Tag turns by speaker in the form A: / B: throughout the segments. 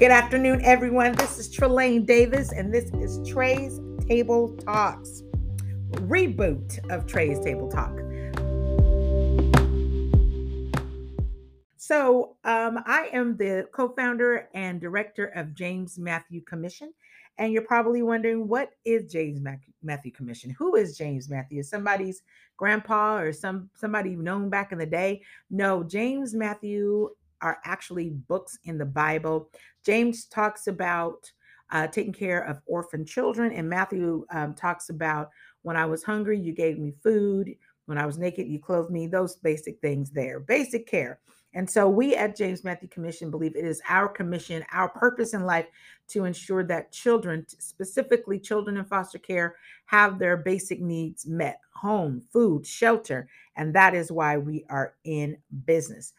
A: Good afternoon, everyone. This is Tralayne Davis, and this is Trey's Table Talks, reboot of Trey's Table Talk. So, um, I am the co founder and director of James Matthew Commission. And you're probably wondering, what is James Matthew Commission? Who is James Matthew? Somebody's grandpa or some somebody known back in the day? No, James Matthew are actually books in the Bible. James talks about uh, taking care of orphan children, and Matthew um, talks about when I was hungry, you gave me food. When I was naked, you clothed me. Those basic things there, basic care. And so we at James Matthew Commission believe it is our commission, our purpose in life to ensure that children, specifically children in foster care, have their basic needs met home, food, shelter. And that is why we are in business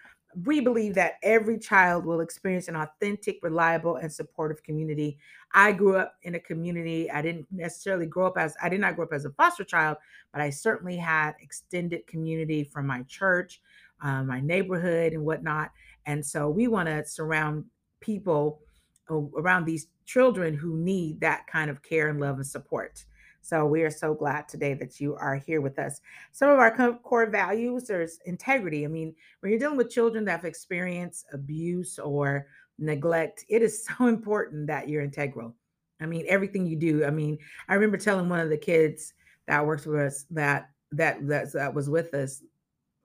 A: we believe that every child will experience an authentic, reliable, and supportive community. I grew up in a community. I didn't necessarily grow up as I did not grow up as a foster child, but I certainly had extended community from my church, uh, my neighborhood, and whatnot. And so we want to surround people around these children who need that kind of care and love and support. So we are so glad today that you are here with us. Some of our core values there's integrity. I mean, when you're dealing with children that have experienced abuse or neglect, it is so important that you're integral. I mean, everything you do. I mean, I remember telling one of the kids that works with us that that that, that was with us,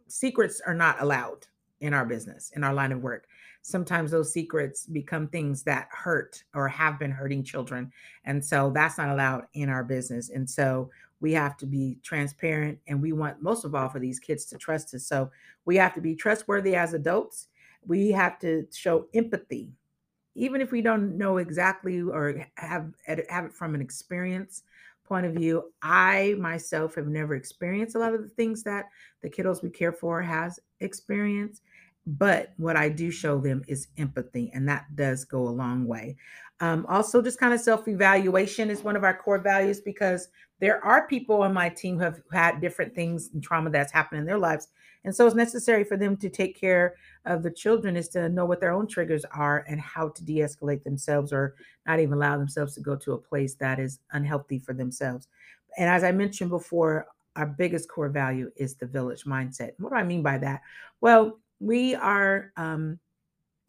A: secrets are not allowed in our business, in our line of work sometimes those secrets become things that hurt or have been hurting children. And so that's not allowed in our business. And so we have to be transparent and we want most of all for these kids to trust us. So we have to be trustworthy as adults. We have to show empathy. Even if we don't know exactly or have have it from an experience point of view, I myself have never experienced a lot of the things that the kiddos we care for has experienced but what I do show them is empathy, and that does go a long way. Um, also, just kind of self evaluation is one of our core values because there are people on my team who have had different things and trauma that's happened in their lives. And so it's necessary for them to take care of the children is to know what their own triggers are and how to de escalate themselves or not even allow themselves to go to a place that is unhealthy for themselves. And as I mentioned before, our biggest core value is the village mindset. What do I mean by that? Well, we are um,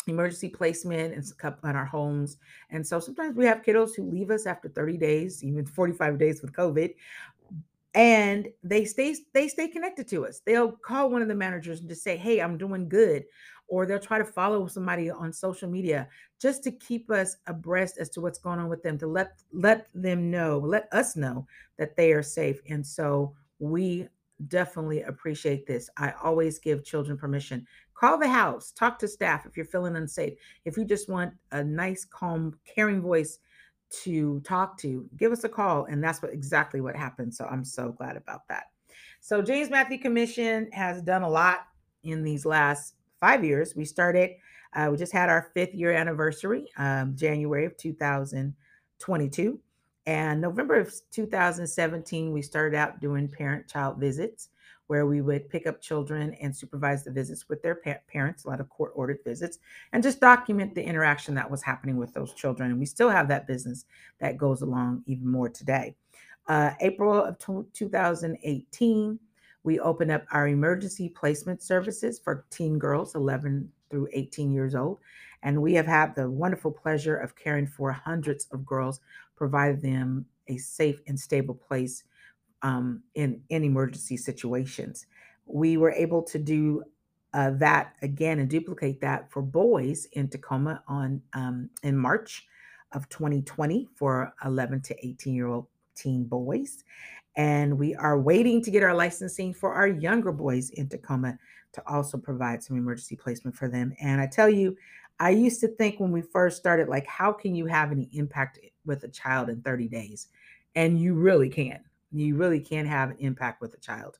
A: emergency placement in, in our homes. And so sometimes we have kiddos who leave us after 30 days, even 45 days with COVID. And they stay they stay connected to us. They'll call one of the managers and just say, "Hey, I'm doing good," or they'll try to follow somebody on social media just to keep us abreast as to what's going on with them, to let let them know, let us know that they are safe. And so we definitely appreciate this. I always give children permission. Call the house, talk to staff if you're feeling unsafe. If you just want a nice, calm, caring voice to talk to, give us a call. And that's what exactly what happened. So I'm so glad about that. So James Matthew Commission has done a lot in these last five years. We started, uh, we just had our fifth year anniversary, um, January of 2022. And November of 2017, we started out doing parent child visits where we would pick up children and supervise the visits with their pa- parents, a lot of court ordered visits, and just document the interaction that was happening with those children. And we still have that business that goes along even more today. Uh, April of t- 2018, we opened up our emergency placement services for teen girls 11 through 18 years old. And we have had the wonderful pleasure of caring for hundreds of girls, providing them a safe and stable place um, in, in emergency situations. We were able to do uh, that again and duplicate that for boys in Tacoma on um, in March of 2020 for 11 to 18 year old teen boys. And we are waiting to get our licensing for our younger boys in Tacoma to also provide some emergency placement for them. And I tell you, I used to think when we first started, like, how can you have any impact with a child in 30 days? And you really can. You really can have an impact with a child,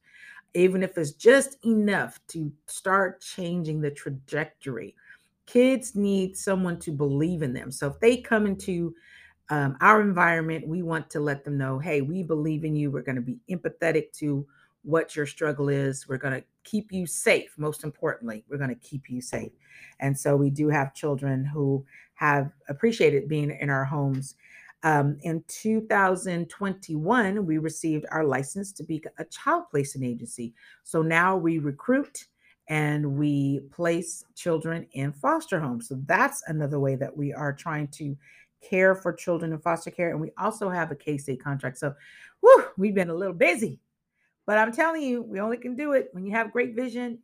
A: even if it's just enough to start changing the trajectory. Kids need someone to believe in them. So if they come into um, our environment, we want to let them know hey, we believe in you. We're going to be empathetic to what your struggle is. We're going to keep you safe. Most importantly, we're going to keep you safe. And so we do have children who have appreciated being in our homes. Um, in 2021, we received our license to be a child placing agency. So now we recruit and we place children in foster homes. So that's another way that we are trying to care for children in foster care. And we also have a K State contract. So whew, we've been a little busy, but I'm telling you, we only can do it when you have great vision.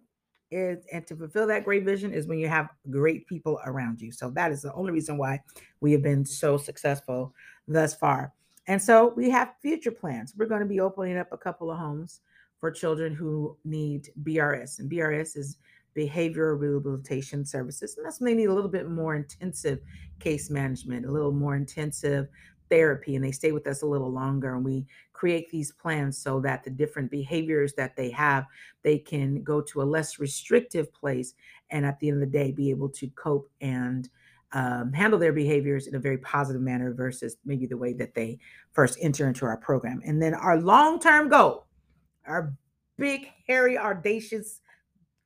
A: Is, and to fulfill that great vision is when you have great people around you. So that is the only reason why we have been so successful thus far. And so we have future plans. We're going to be opening up a couple of homes for children who need BRS. And BRS is behavioral rehabilitation services. And that's when they need a little bit more intensive case management, a little more intensive therapy, and they stay with us a little longer. And we create these plans so that the different behaviors that they have, they can go to a less restrictive place and at the end of the day be able to cope and um, handle their behaviors in a very positive manner versus maybe the way that they first enter into our program. And then our long term goal our big, hairy, audacious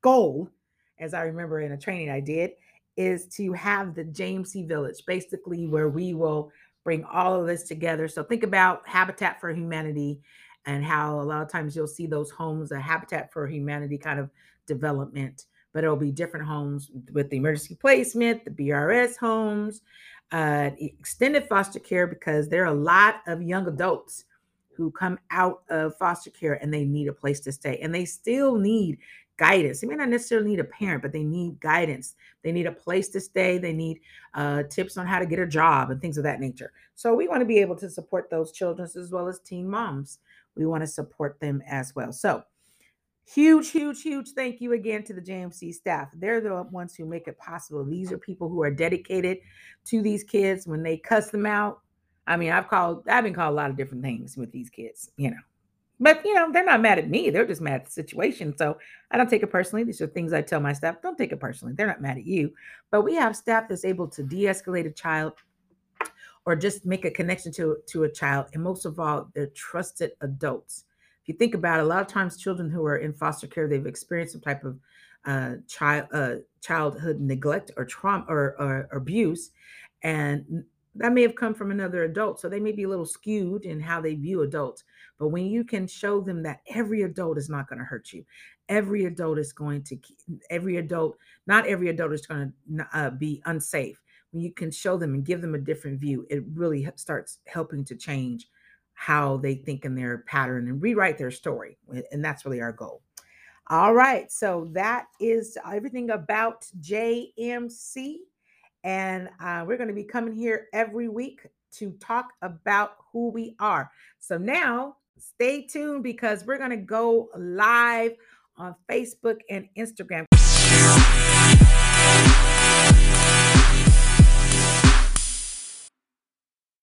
A: goal, as I remember in a training I did, is to have the JMC Village, basically where we will bring all of this together. So think about Habitat for Humanity and how a lot of times you'll see those homes, a Habitat for Humanity kind of development, but it'll be different homes with the emergency placement, the BRS homes, uh, extended foster care, because there are a lot of young adults who come out of foster care and they need a place to stay and they still need guidance. They may not necessarily need a parent, but they need guidance. They need a place to stay. They need uh, tips on how to get a job and things of that nature. So we want to be able to support those children as well as teen moms. We want to support them as well. So huge, huge, huge thank you again to the JMC staff. They're the ones who make it possible. These are people who are dedicated to these kids. When they cuss them out, I mean, I've called, I've been called a lot of different things with these kids, you know. But you know, they're not mad at me. They're just mad at the situation. So I don't take it personally. These are things I tell my staff. Don't take it personally. They're not mad at you. But we have staff that's able to de-escalate a child or just make a connection to, to a child. And most of all, they're trusted adults. If you think about it, a lot of times children who are in foster care, they've experienced some type of uh, child uh, childhood neglect or trauma or, or, or abuse. And that may have come from another adult so they may be a little skewed in how they view adults but when you can show them that every adult is not going to hurt you every adult is going to every adult not every adult is going to uh, be unsafe when you can show them and give them a different view it really starts helping to change how they think in their pattern and rewrite their story and that's really our goal. All right so that is everything about jmc and uh, we're going to be coming here every week to talk about who we are. So now stay tuned because we're going to go live on Facebook and Instagram.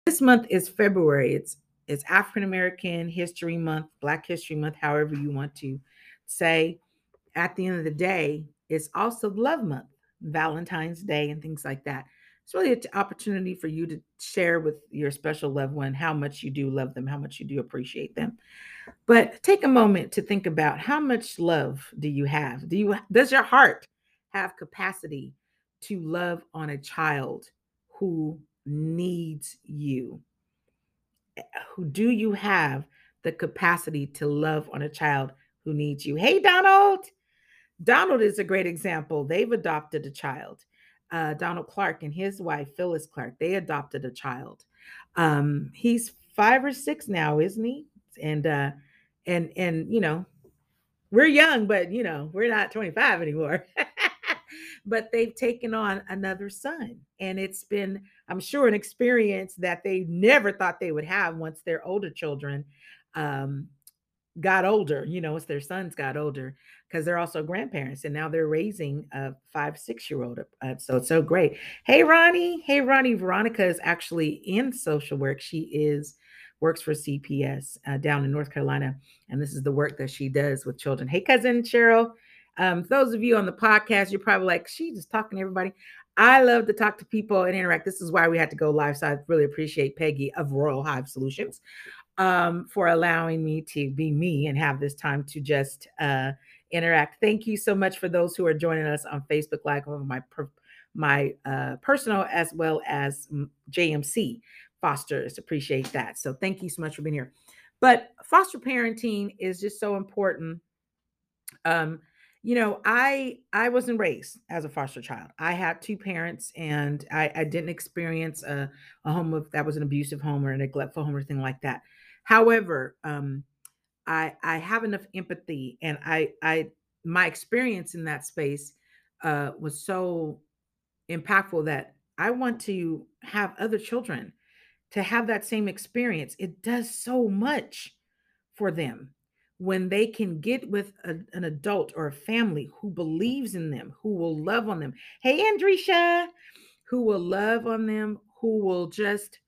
A: This month is February. It's it's African American History Month, Black History Month, however you want to say. At the end of the day, it's also Love Month. Valentine's Day and things like that. It's really an opportunity for you to share with your special loved one how much you do love them, how much you do appreciate them. But take a moment to think about how much love do you have? Do you does your heart have capacity to love on a child who needs you? Eh, who do you have the capacity to love on a child who needs you? Hey Donald, Donald is a great example. They've adopted a child. Uh, Donald Clark and his wife Phyllis Clark, they adopted a child. Um, he's five or six now, isn't he? And uh, and and you know, we're young, but you know, we're not 25 anymore. but they've taken on another son, and it's been, I'm sure, an experience that they never thought they would have once their older children um, got older, you know, as their sons got older, because they're also grandparents and now they're raising a five, six year old. Uh, so it's so great. Hey, Ronnie. Hey, Ronnie. Veronica is actually in social work. She is works for CPS uh, down in North Carolina. And this is the work that she does with children. Hey, cousin Cheryl. Um, those of you on the podcast, you're probably like, she's just talking to everybody. I love to talk to people and interact. This is why we had to go live. So I really appreciate Peggy of Royal Hive Solutions um, for allowing me to be me and have this time to just uh, interact. Thank you so much for those who are joining us on Facebook Live my my uh, personal as well as JMC fosters. Appreciate that. So thank you so much for being here. But foster parenting is just so important. Um, you know, I I wasn't raised as a foster child. I had two parents, and I, I didn't experience a, a home of that was an abusive home or a neglectful home or anything like that. However, um, I I have enough empathy, and I I my experience in that space uh, was so impactful that I want to have other children to have that same experience. It does so much for them when they can get with a, an adult or a family who believes in them, who will love on them. Hey, Andrisha, who will love on them, who will just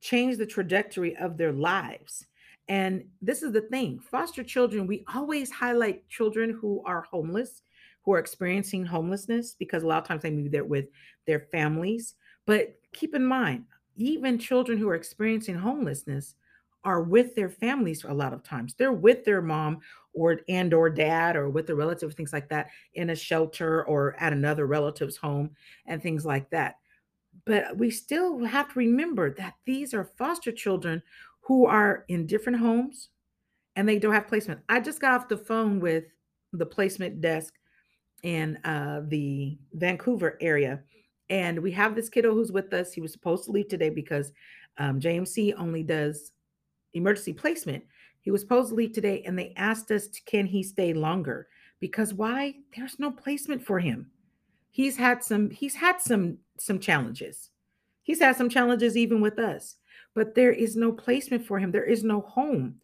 A: change the trajectory of their lives. And this is the thing foster children, we always highlight children who are homeless, who are experiencing homelessness, because a lot of times they move there with their families. But keep in mind, even children who are experiencing homelessness are with their families a lot of times. They're with their mom or and or dad or with a relative, things like that, in a shelter or at another relative's home and things like that. But we still have to remember that these are foster children who are in different homes and they don't have placement. I just got off the phone with the placement desk in uh, the Vancouver area. And we have this kiddo who's with us. He was supposed to leave today because um, JMC only does emergency placement. He was supposed to leave today, and they asked us, can he stay longer? Because why? There's no placement for him. He's had some. He's had some some challenges. He's had some challenges even with us, but there is no placement for him. There is no home.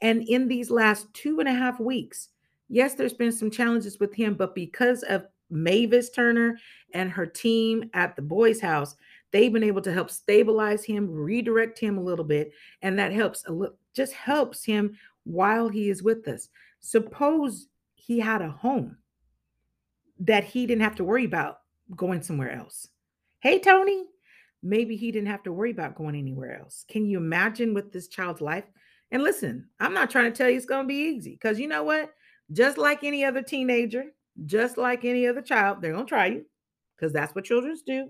A: And in these last two and a half weeks, yes, there's been some challenges with him, but because of Mavis Turner and her team at the boys' house, they've been able to help stabilize him, redirect him a little bit, and that helps a little, just helps him while he is with us. Suppose he had a home that he didn't have to worry about going somewhere else. Hey, Tony, maybe he didn't have to worry about going anywhere else. Can you imagine with this child's life? And listen, I'm not trying to tell you it's going to be easy because you know what? Just like any other teenager, just like any other child, they're going to try you because that's what children do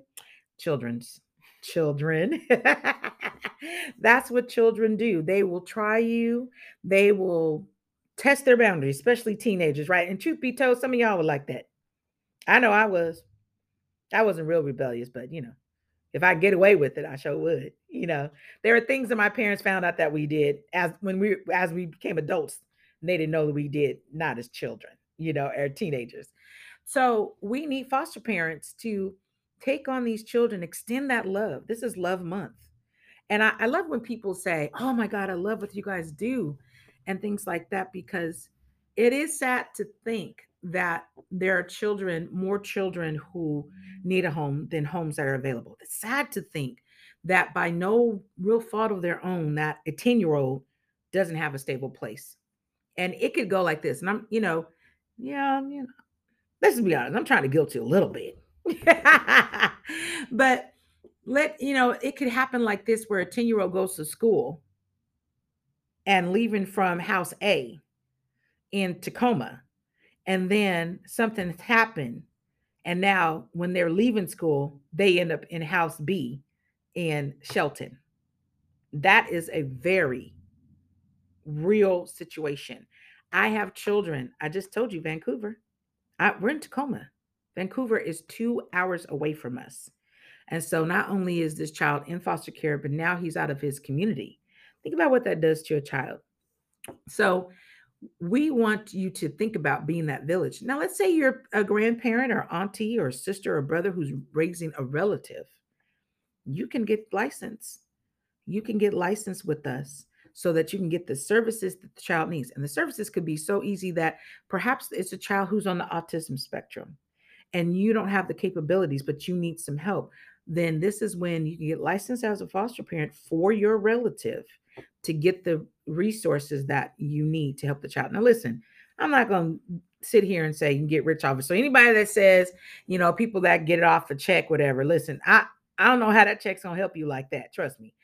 A: children's children. That's what children do. They will try you, they will test their boundaries, especially teenagers, right? And truth be told, some of y'all were like that. I know I was. I wasn't real rebellious, but you know, if I get away with it, I sure would. You know, there are things that my parents found out that we did as when we as we became adults, and they didn't know that we did not as children, you know, or teenagers. So we need foster parents to take on these children, extend that love. This is love month. And I, I love when people say, Oh my God, I love what you guys do, and things like that, because it is sad to think that there are children, more children who need a home than homes that are available. It's sad to think that by no real fault of their own, that a 10 year old doesn't have a stable place. And it could go like this. And I'm, you know, yeah, you know, let's be honest, I'm trying to guilt you a little bit. but let you know it could happen like this where a 10 year old goes to school and leaving from house A in Tacoma and then something's happened and now when they're leaving school they end up in house B in Shelton that is a very real situation I have children I just told you Vancouver I, we're in Tacoma Vancouver is two hours away from us. And so not only is this child in foster care, but now he's out of his community. Think about what that does to a child. So we want you to think about being that village. Now, let's say you're a grandparent or auntie or sister or brother who's raising a relative. You can get licensed. You can get licensed with us so that you can get the services that the child needs. And the services could be so easy that perhaps it's a child who's on the autism spectrum and you don't have the capabilities, but you need some help, then this is when you can get licensed as a foster parent for your relative to get the resources that you need to help the child. Now, listen, I'm not going to sit here and say you can get rich off it. So anybody that says, you know, people that get it off a check, whatever, listen, I I don't know how that check's gonna help you like that. Trust me.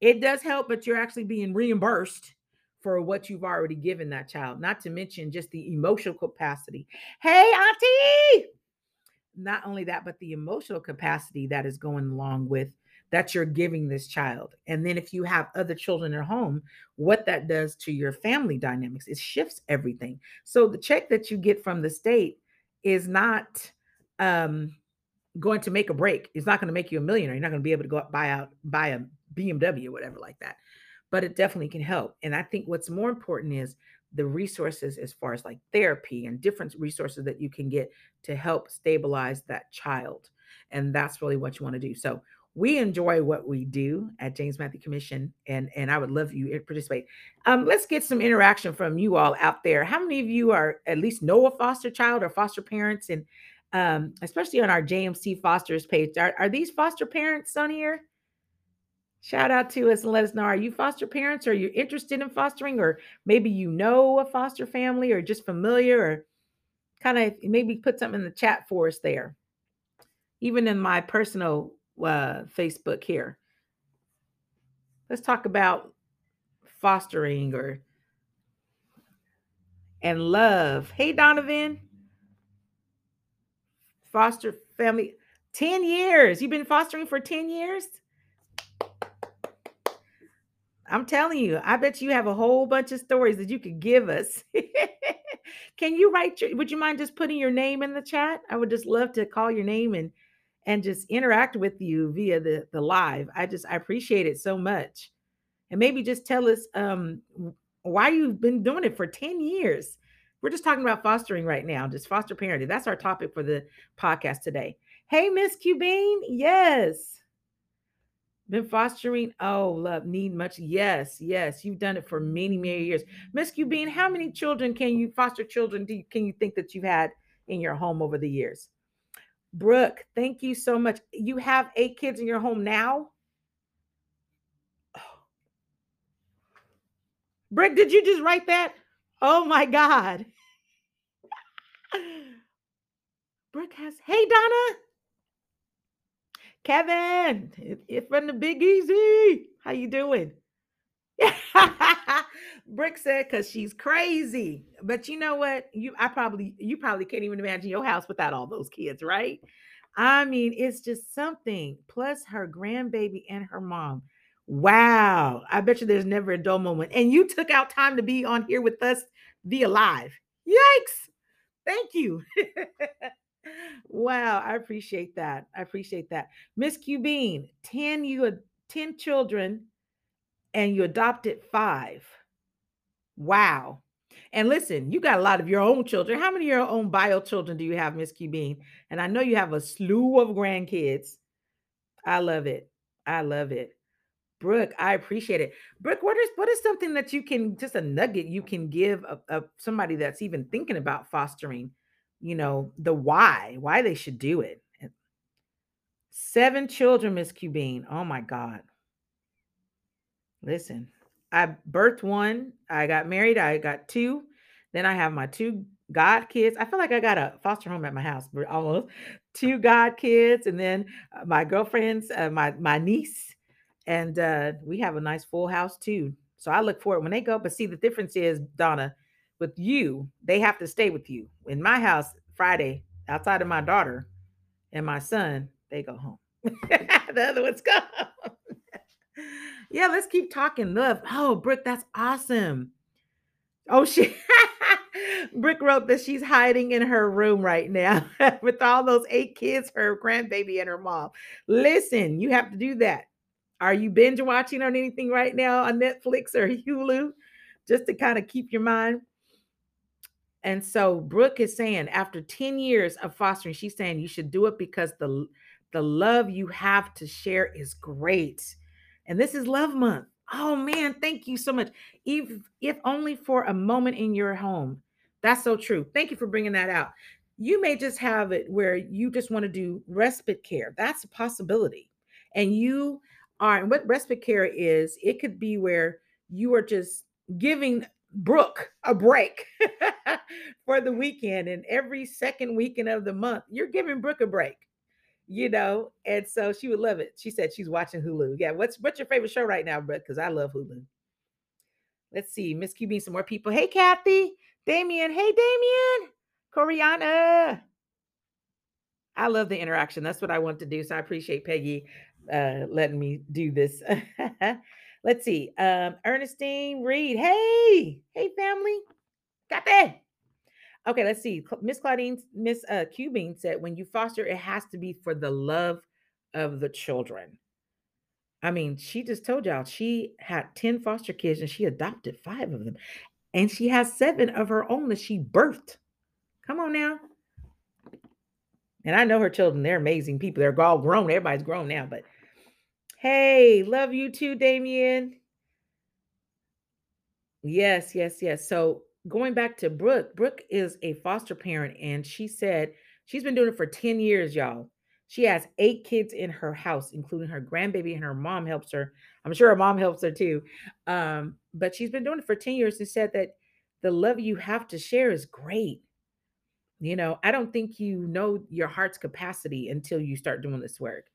A: It does help, but you're actually being reimbursed for what you've already given that child, not to mention just the emotional capacity. Hey, Auntie! Not only that, but the emotional capacity that is going along with that you're giving this child. And then if you have other children at home, what that does to your family dynamics, it shifts everything. So the check that you get from the state is not um, going to make a break. It's not going to make you a millionaire. You're not going to be able to go out buy out buy a BMW or whatever like that. But it definitely can help. And I think what's more important is the resources as far as like therapy and different resources that you can get to help stabilize that child. And that's really what you want to do. So we enjoy what we do at James Matthew Commission, and and I would love you to participate. Um, let's get some interaction from you all out there. How many of you are at least know a foster child or foster parents, and um, especially on our JMC Fosters page, are, are these foster parents on here? Shout out to us and let us know. Are you foster parents? Or are you interested in fostering, or maybe you know a foster family, or just familiar, or kind of maybe put something in the chat for us there. Even in my personal uh, Facebook here. Let's talk about fostering or and love. Hey, Donovan. Foster family, 10 years. You've been fostering for 10 years? I'm telling you, I bet you have a whole bunch of stories that you could give us. Can you write your, would you mind just putting your name in the chat? I would just love to call your name and and just interact with you via the the live. I just I appreciate it so much. And maybe just tell us um why you've been doing it for 10 years. We're just talking about fostering right now, just foster parenting. That's our topic for the podcast today. Hey, Miss Cubine. Yes. Been fostering. Oh, love, need much. Yes, yes. You've done it for many, many years. Miss Cubine, how many children can you foster children do you, can you think that you've had in your home over the years? Brooke, thank you so much. You have eight kids in your home now? Brooke, did you just write that? Oh my God. Brooke has, hey Donna. Kevin, it's from the Big Easy. How you doing? Brick said because she's crazy. But you know what? You I probably you probably can't even imagine your house without all those kids, right? I mean, it's just something. Plus her grandbaby and her mom. Wow. I bet you there's never a dull moment. And you took out time to be on here with us via live. Yikes. Thank you. wow. I appreciate that. I appreciate that. Miss Cubine, 10 you had 10 children and you adopted five. Wow. And listen, you got a lot of your own children. How many of your own bio children do you have, Miss Cubine? And I know you have a slew of grandkids. I love it. I love it. Brooke, I appreciate it. Brooke, what is what is something that you can just a nugget you can give of somebody that's even thinking about fostering, you know, the why, why they should do it. Seven children, Miss Cubine. Oh my God. Listen, I birthed one, I got married, I got two. Then I have my two god kids. I feel like I got a foster home at my house, but almost two god kids, and then uh, my girlfriends, uh, my my niece, and uh, we have a nice full house too. So I look forward when they go. But see, the difference is Donna, with you, they have to stay with you. In my house, Friday, outside of my daughter and my son, they go home. the other ones go. Yeah, let's keep talking. Love. Oh, Brooke, that's awesome. Oh, she Brooke wrote that she's hiding in her room right now with all those eight kids, her grandbaby, and her mom. Listen, you have to do that. Are you binge watching on anything right now on Netflix or Hulu? Just to kind of keep your mind. And so Brooke is saying, after 10 years of fostering, she's saying you should do it because the the love you have to share is great. And this is Love Month. Oh man, thank you so much. If if only for a moment in your home. That's so true. Thank you for bringing that out. You may just have it where you just want to do respite care. That's a possibility. And you are, and what respite care is, it could be where you are just giving Brooke a break for the weekend. And every second weekend of the month, you're giving Brooke a break you know, and so she would love it. She said she's watching Hulu. Yeah, what's what's your favorite show right now, Brett? Because I love Hulu. Let's see. Miss Cubine some more people. Hey, Kathy. Damien. Hey, Damien. Coriana. I love the interaction. That's what I want to do. So I appreciate Peggy uh, letting me do this. Let's see. Um, Ernestine Reed. Hey, hey, family. Got that. Okay, let's see. Miss Claudine, Miss uh, Cubine said, when you foster, it has to be for the love of the children. I mean, she just told y'all she had 10 foster kids and she adopted five of them. And she has seven of her own that she birthed. Come on now. And I know her children, they're amazing people. They're all grown. Everybody's grown now, but hey, love you too, Damien. Yes, yes, yes. So going back to Brooke, Brooke is a foster parent, and she said she's been doing it for 10 years, y'all. She has eight kids in her house, including her grandbaby, and her mom helps her. I'm sure her mom helps her too. Um, but she's been doing it for 10 years and said that the love you have to share is great. You know, I don't think you know your heart's capacity until you start doing this work.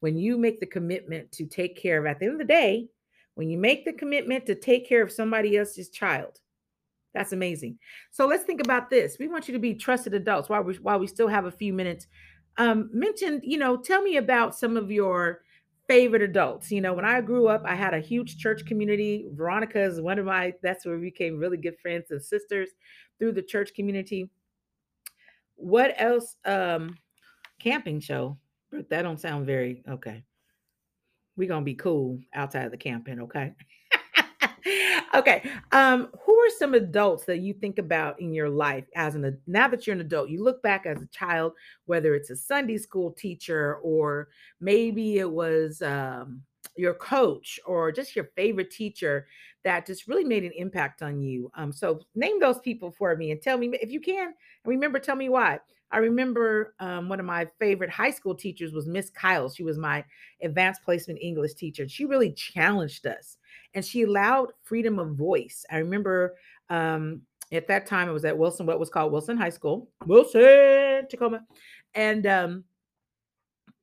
A: When you make the commitment to take care of, at the end of the day, when you make the commitment to take care of somebody else's child, that's amazing. So let's think about this. We want you to be trusted adults while we while we still have a few minutes. Um, mention, you know, tell me about some of your favorite adults. You know, when I grew up, I had a huge church community. Veronica is one of my, that's where we became really good friends and sisters through the church community. What else? Um, camping show. but That don't sound very okay. We're gonna be cool outside of the camping, okay? Okay. Um, who are some adults that you think about in your life as an now that you're an adult? You look back as a child, whether it's a Sunday school teacher or maybe it was um, your coach or just your favorite teacher that just really made an impact on you. Um, so name those people for me and tell me if you can. And remember, tell me why. I remember um, one of my favorite high school teachers was Miss Kyle. She was my advanced placement English teacher. She really challenged us and she allowed freedom of voice. I remember um, at that time it was at Wilson, what was called Wilson High School, Wilson, Tacoma. And um,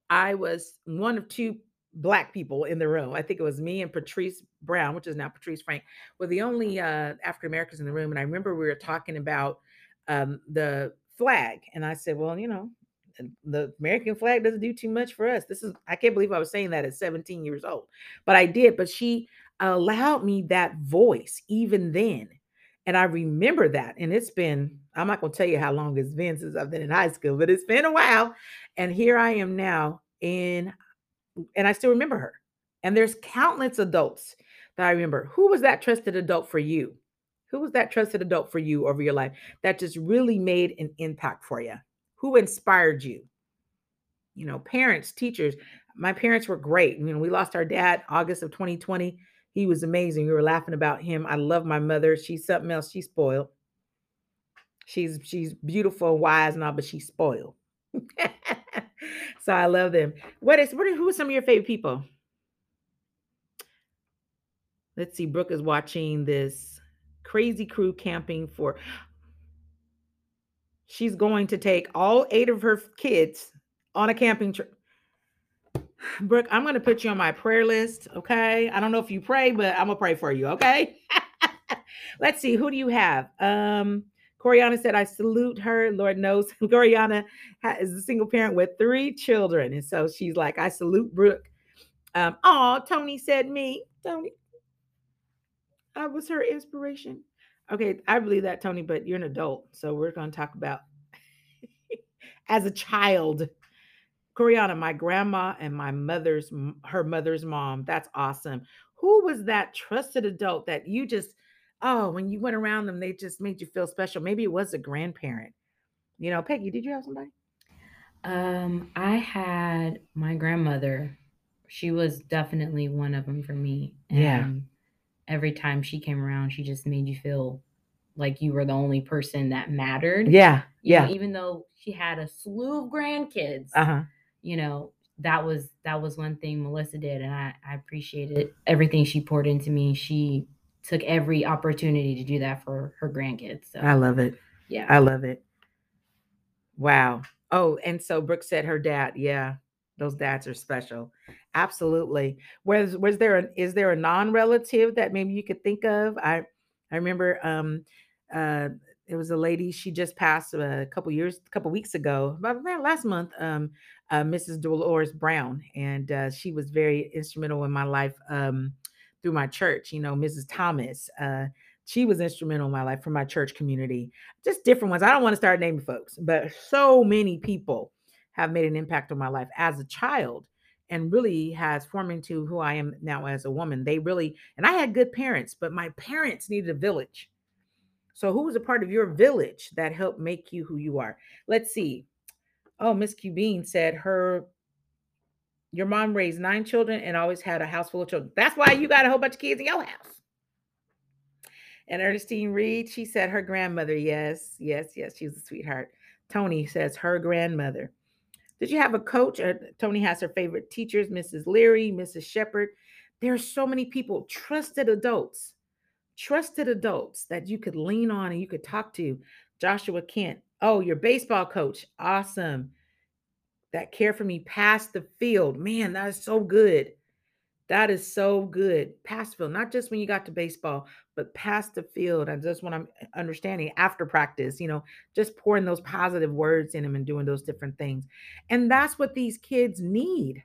A: I was one of two black people in the room. I think it was me and Patrice Brown, which is now Patrice Frank, were the only uh, African Americans in the room. And I remember we were talking about um, the flag. And I said, well, you know, the American flag doesn't do too much for us. This is, I can't believe I was saying that at 17 years old, but I did. But she allowed me that voice even then. And I remember that. And it's been, I'm not going to tell you how long it's been since I've been in high school, but it's been a while. And here I am now in, and I still remember her. And there's countless adults that I remember. Who was that trusted adult for you? Who was that trusted adult for you over your life that just really made an impact for you? Who inspired you? You know, parents, teachers. My parents were great. You know, we lost our dad August of 2020. He was amazing. We were laughing about him. I love my mother. She's something else. She's spoiled. She's she's beautiful and wise and all, but she's spoiled. so I love them. What is what are, who are some of your favorite people? Let's see. Brooke is watching this crazy crew camping for she's going to take all eight of her kids on a camping trip. Brooke, I'm going to put you on my prayer list. Okay. I don't know if you pray, but I'm going to pray for you. Okay. Let's see. Who do you have? Um, Coriana said, I salute her. Lord knows Coriana is a single parent with three children. And so she's like, I salute Brooke. Um, oh, Tony said me. Tony, I was her inspiration. Okay, I believe that, Tony, but you're an adult. So we're going to talk about as a child. Coriana, my grandma and my mother's, her mother's mom. That's awesome. Who was that trusted adult that you just, oh, when you went around them, they just made you feel special? Maybe it was a grandparent. You know, Peggy, did you have somebody?
B: Um, I had my grandmother. She was definitely one of them for me.
A: And yeah
B: every time she came around, she just made you feel like you were the only person that mattered.
A: Yeah.
B: You
A: yeah.
B: Know, even though she had a slew of grandkids,
A: uh-huh.
B: you know, that was that was one thing Melissa did, and I, I appreciated everything she poured into me. She took every opportunity to do that for her grandkids. So
A: I love it.
B: Yeah.
A: I love it. Wow. Oh, and so Brooke said her dad, yeah, those dads are special. Absolutely. Was was there an is there a non-relative that maybe you could think of? I I remember um, uh, it was a lady. She just passed a couple years, a couple weeks ago, about last month. Um, uh, Mrs. Dolores Brown, and uh, she was very instrumental in my life um, through my church. You know, Mrs. Thomas. Uh, she was instrumental in my life for my church community. Just different ones. I don't want to start naming folks, but so many people have made an impact on my life as a child and really has formed into who I am now as a woman. They really, and I had good parents, but my parents needed a village. So, who was a part of your village that helped make you who you are? Let's see. Oh, Miss Cubine said her your mom raised nine children and always had a house full of children. That's why you got a whole bunch of kids in your house. And Ernestine Reed, she said her grandmother. Yes, yes, yes. She was a sweetheart. Tony says her grandmother. Did you have a coach? Uh, Tony has her favorite teachers, Mrs. Leary, Mrs. Shepard. There are so many people, trusted adults, trusted adults that you could lean on and you could talk to. Joshua Kent. Oh, your baseball coach. Awesome. That care for me past the field. Man, that is so good. That is so good. Past field, not just when you got to baseball, but past the field. And just what I'm eh, understanding after practice, you know, just pouring those positive words in them and doing those different things. And that's what these kids need.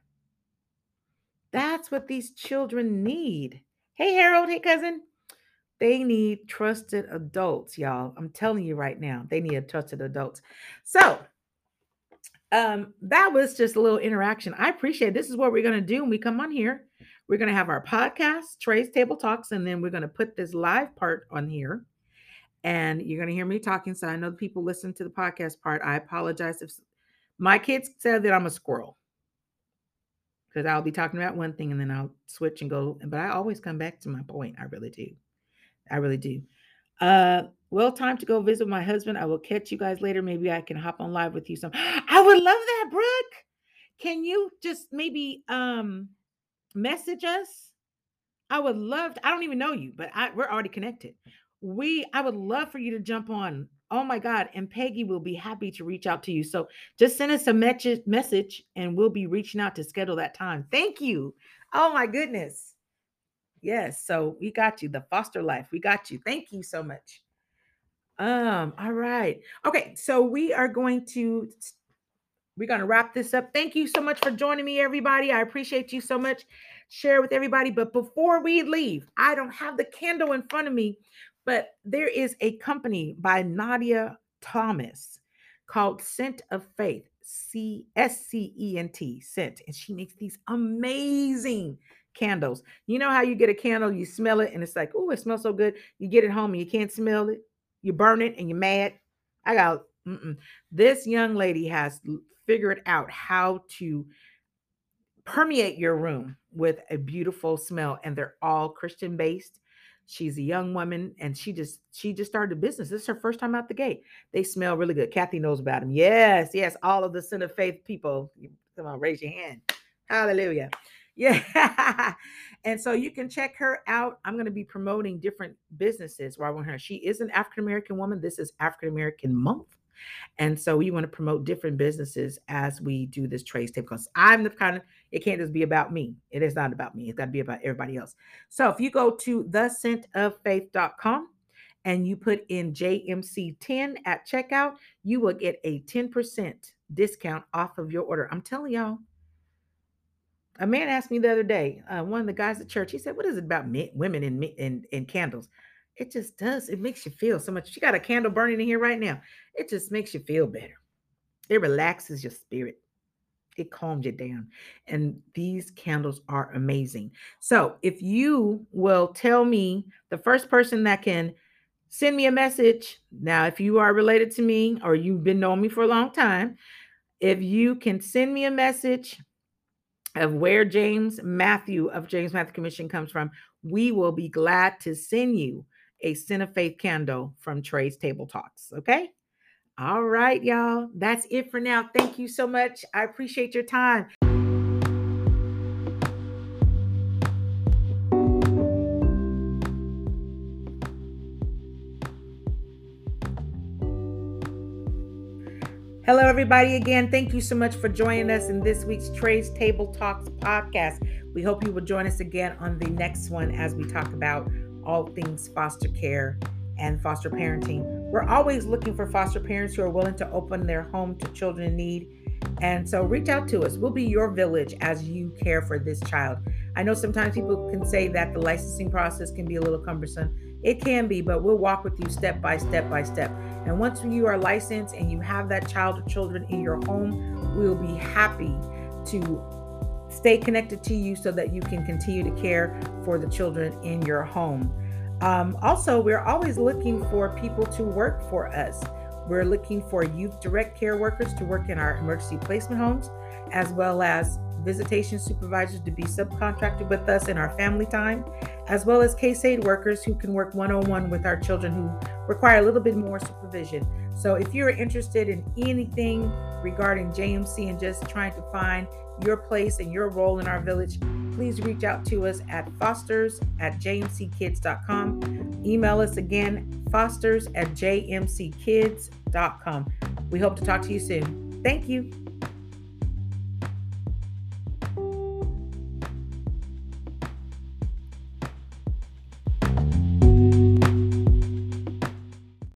A: That's what these children need. Hey, Harold. Hey, cousin. They need trusted adults, y'all. I'm telling you right now, they need trusted adults. So, um, that was just a little interaction. I appreciate it. This is what we're to do when we come on here. We're going to have our podcast, Trey's Table Talks, and then we're going to put this live part on here. And you're going to hear me talking. So I know the people listen to the podcast part. I apologize if my kids said that I'm a squirrel because I'll be talking about one thing and then I'll switch and go. But I always come back to my point. I really do. I really do. Uh, well, time to go visit my husband. I will catch you guys later. Maybe I can hop on live with you some. I would love that, Brooke. Can you just maybe um message us. I would love to, I don't even know you, but I, we're already connected. We I would love for you to jump on. Oh my God. And Peggy will be happy to reach out to you. So just send us a message message and we'll be reaching out to schedule that time. Thank you. Oh my goodness. Yes. So we got you. The foster life. We got you. Thank you so much. Um, all right. Okay, so we are going to we're going to wrap this up. Thank you so much for joining me, everybody. I appreciate you so much. Share with everybody. But before we leave, I don't have the candle in front of me, but there is a company by Nadia Thomas called Scent of Faith, C S C E N T, Scent. And she makes these amazing candles. You know how you get a candle, you smell it, and it's like, oh, it smells so good. You get it home and you can't smell it. You burn it and you're mad. I got mm-mm. this young lady has figured out how to permeate your room with a beautiful smell and they're all christian based. She's a young woman and she just she just started a business. This is her first time out the gate. They smell really good. Kathy knows about them yes yes all of the Scent of Faith people. Come on raise your hand. Hallelujah. Yeah. And so you can check her out. I'm going to be promoting different businesses while we're here. She is an african american woman. This is african american month and so we want to promote different businesses as we do this Trey's Table because I'm the kind of, it can't just be about me. It is not about me. It's got to be about everybody else. So if you go to thescentoffaith.com and you put in JMC10 at checkout, you will get a 10% discount off of your order. I'm telling y'all. A man asked me the other day, uh, one of the guys at church, he said, What is it about men, women and, and, and candles? It just does. It makes you feel so much. She got a candle burning in here right now. It just makes you feel better. It relaxes your spirit. It calms you down. And these candles are amazing. So if you will tell me the first person that can send me a message. Now, if you are related to me or you've been knowing me for a long time, if you can send me a message of where James Matthew of James Matthew Commission comes from, we will be glad to send you a Scent of Faith candle from Trey's Table Talks. Okay. All right, y'all. That's it for now. Thank you so much. I appreciate your time. Hello, everybody. Again, thank you so much for joining us in this week's Trey's Table Talks podcast. We hope you will join us again on the next one as we talk about all things foster care and foster parenting. We're always looking for foster parents who are willing to open their home to children in need. And so reach out to us. We'll be your village as you care for this child. I know sometimes people can say that the licensing process can be a little cumbersome. It can be, but we'll walk with you step by step by step. And once you are licensed and you have that child or children in your home, we'll be happy to stay connected to you so that you can continue to care for the children in your home. Um, also, we're always looking for people to work for us. We're looking for youth direct care workers to work in our emergency placement homes, as well as visitation supervisors to be subcontracted with us in our family time, as well as case aid workers who can work one on one with our children who require a little bit more supervision. So, if you're interested in anything regarding JMC and just trying to find your place and your role in our village, please reach out to us at fosters at jmckids.com. Email us again, fosters at jmckids.com. We hope to talk to you soon. Thank you.